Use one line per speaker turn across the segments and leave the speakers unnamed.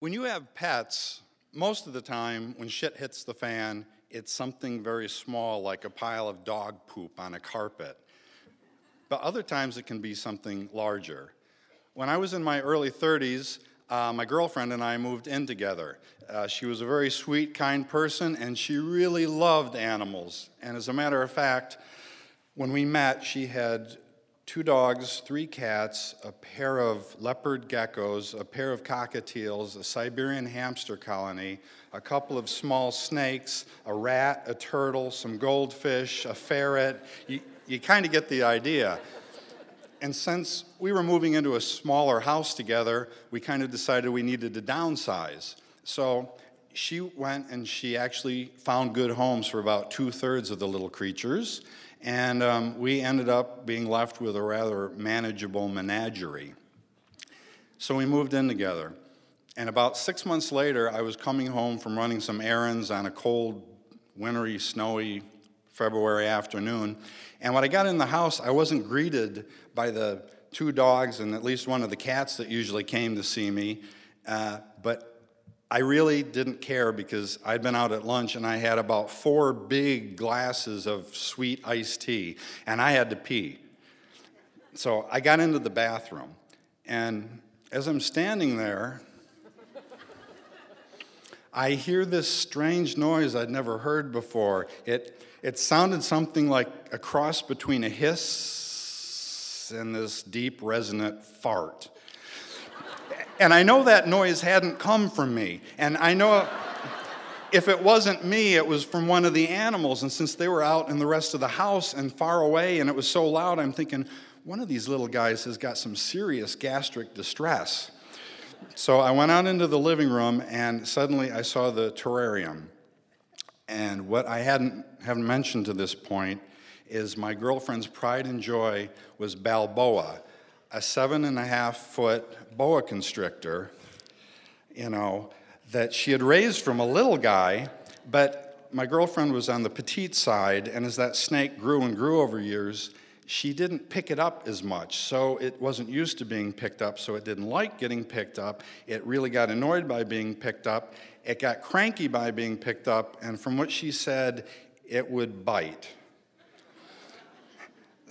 When you have pets, most of the time when shit hits the fan, it's something very small like a pile of dog poop on a carpet. But other times it can be something larger. When I was in my early 30s, uh, my girlfriend and I moved in together. Uh, she was a very sweet, kind person, and she really loved animals. And as a matter of fact, when we met, she had two dogs, three cats, a pair of leopard geckos, a pair of cockatiels, a Siberian hamster colony, a couple of small snakes, a rat, a turtle, some goldfish, a ferret. You, you kind of get the idea. And since we were moving into a smaller house together, we kind of decided we needed to downsize. So she went and she actually found good homes for about two thirds of the little creatures. And um, we ended up being left with a rather manageable menagerie. So we moved in together. And about six months later, I was coming home from running some errands on a cold, wintry, snowy February afternoon. And when I got in the house, I wasn't greeted by the two dogs and at least one of the cats that usually came to see me. Uh, but I really didn't care because I'd been out at lunch and I had about four big glasses of sweet iced tea and I had to pee. So I got into the bathroom. And as I'm standing there, I hear this strange noise I'd never heard before. It, it sounded something like a cross between a hiss and this deep, resonant fart. And I know that noise hadn't come from me. And I know if it wasn't me, it was from one of the animals. And since they were out in the rest of the house and far away and it was so loud, I'm thinking, one of these little guys has got some serious gastric distress. So I went out into the living room and suddenly I saw the terrarium. And what I hadn't haven't mentioned to this point is my girlfriend's pride and joy was Balboa, a seven and a half foot boa constrictor, you know, that she had raised from a little guy, but my girlfriend was on the petite side, and as that snake grew and grew over years, she didn't pick it up as much. So it wasn't used to being picked up, so it didn't like getting picked up. It really got annoyed by being picked up. It got cranky by being picked up, and from what she said, it would bite.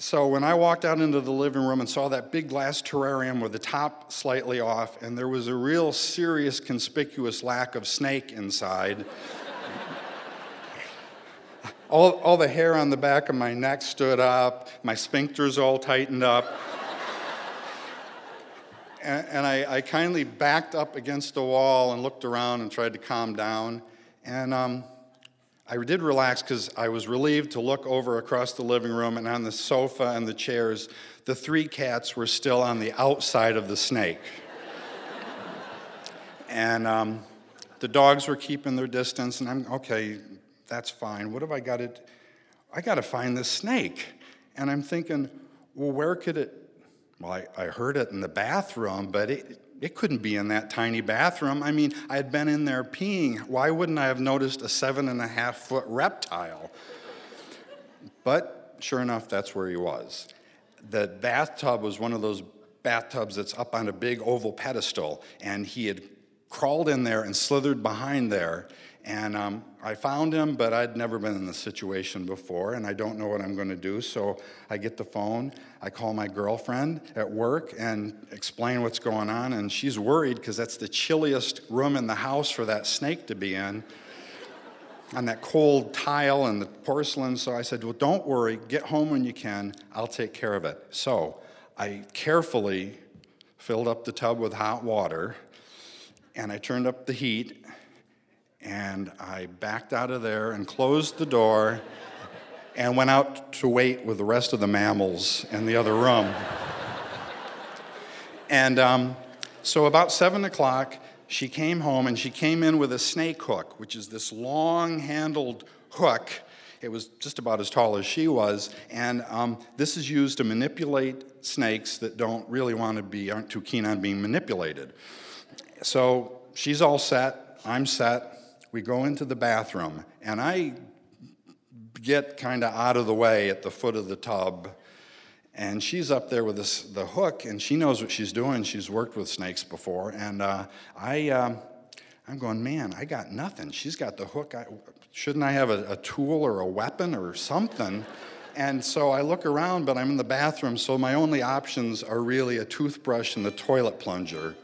So when I walked out into the living room and saw that big glass terrarium with the top slightly off, and there was a real serious, conspicuous lack of snake inside. all, all the hair on the back of my neck stood up, my sphincters all tightened up. and, and I, I, kindly backed up against the wall and looked around and tried to calm down. And um, I did relax because I was relieved to look over across the living room and on the sofa and the chairs, the three cats were still on the outside of the snake. and um, the dogs were keeping their distance, and I'm okay, that's fine. What have I got to? I got to find this snake. And I'm thinking, well, where could it? Well, I, I heard it in the bathroom, but it, it couldn't be in that tiny bathroom. I mean, I had been in there peeing. Why wouldn't I have noticed a seven and a half foot reptile? But sure enough, that's where he was. The bathtub was one of those bathtubs that's up on a big oval pedestal, and he had crawled in there and slithered behind there. And um, I found him, but I'd never been in this situation before, and I don't know what I'm going to do. So I get the phone, I call my girlfriend at work and explain what's going on, and she's worried because that's the chilliest room in the house for that snake to be in. on that cold tile and the porcelain. So I said, Well, don't worry, get home when you can, I'll take care of it. So I carefully filled up the tub with hot water and I turned up the heat and I backed out of there and closed the door and went out to wait with the rest of the mammals in the other room. and um, so, about seven o'clock, she came home and she came in with a snake hook, which is this long handled hook. It was just about as tall as she was. And um, this is used to manipulate snakes that don't really want to be, aren't too keen on being manipulated. So she's all set, I'm set we go into the bathroom, and I get kind of out of the way at the foot of the tub. And she's up there with this, the hook, and she knows what she's doing. She's worked with snakes before. And uh, I, uh, I'm going, man, I got nothing. She's got the hook. I, shouldn't I have a, a tool or a weapon or something? And so I look around, but I'm in the bathroom, so my only options are really a toothbrush and the toilet plunger.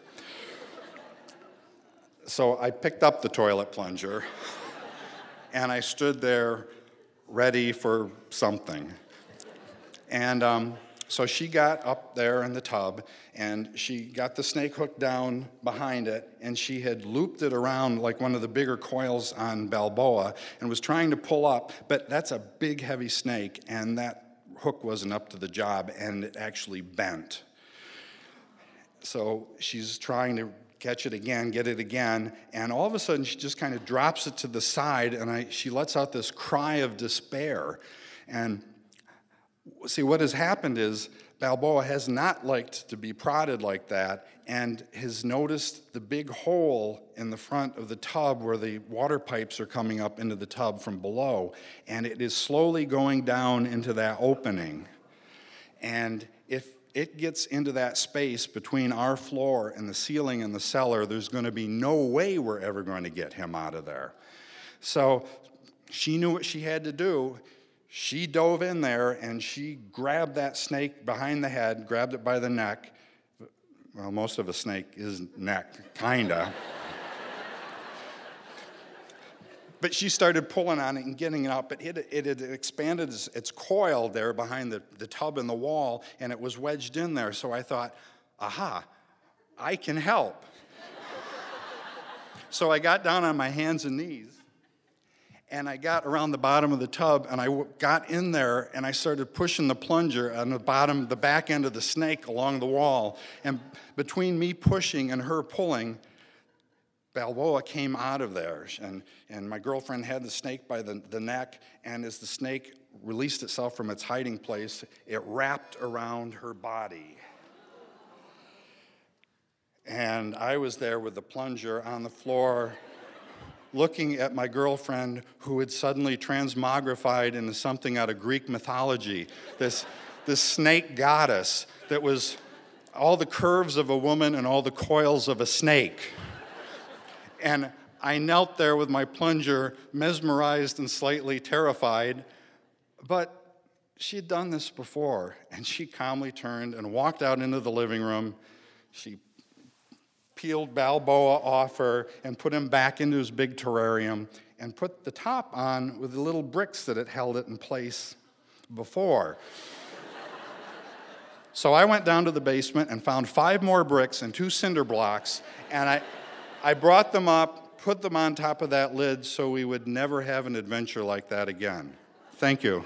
So I picked up the toilet plunger and I stood there ready for something. And um, so she got up there in the tub and she got the snake hook down behind it and she had looped it around like one of the bigger coils on Balboa and was trying to pull up, but that's a big, heavy snake and that hook wasn't up to the job and it actually bent. So she's trying to catch it again, get it again, and all of a sudden she just kind of drops it to the side and I, she lets out this cry of despair. And see, what has happened is Balboa has not liked to be prodded like that and has noticed the big hole in the front of the tub where the water pipes are coming up into the tub from below. And it is slowly going down into that opening. And if it gets into that space between our floor and the ceiling and the cellar, there's going to be no way we're ever going to get him out of there. So she knew what she had to do. She dove in there and she grabbed that snake behind the head, grabbed it by the neck. Well, most of a snake is neck, kinda. But she started pulling on it and getting it up. But it, it had expanded its, its coil there behind the, the tub in the wall, and it was wedged in there. So I thought, aha, I can help. so I got down on my hands and knees and I got around the bottom of the tub and I got in there and I started pushing the plunger on the bottom, the back end of the snake along the wall. And between me pushing and her pulling, Balboa came out of there, and, and my girlfriend had the snake by the, the neck, and as the snake released itself from its hiding place, it wrapped around her body. And I was there with the plunger on the floor, looking at my girlfriend who had suddenly transmogrified into something out of Greek mythology. This, this snake goddess that was all the curves of a woman and all the coils of a snake. And I knelt there with my plunger, mesmerized and slightly terrified. But she had done this before, and she calmly turned and walked out into the living room. She peeled Balboa off her and put him back into his big terrarium and put the top on with the little bricks that had held it in place before. so I went down to the basement and found five more bricks and two cinder blocks, and I I brought them up, put them on top of that lid so we would never have an adventure like that again. Thank you.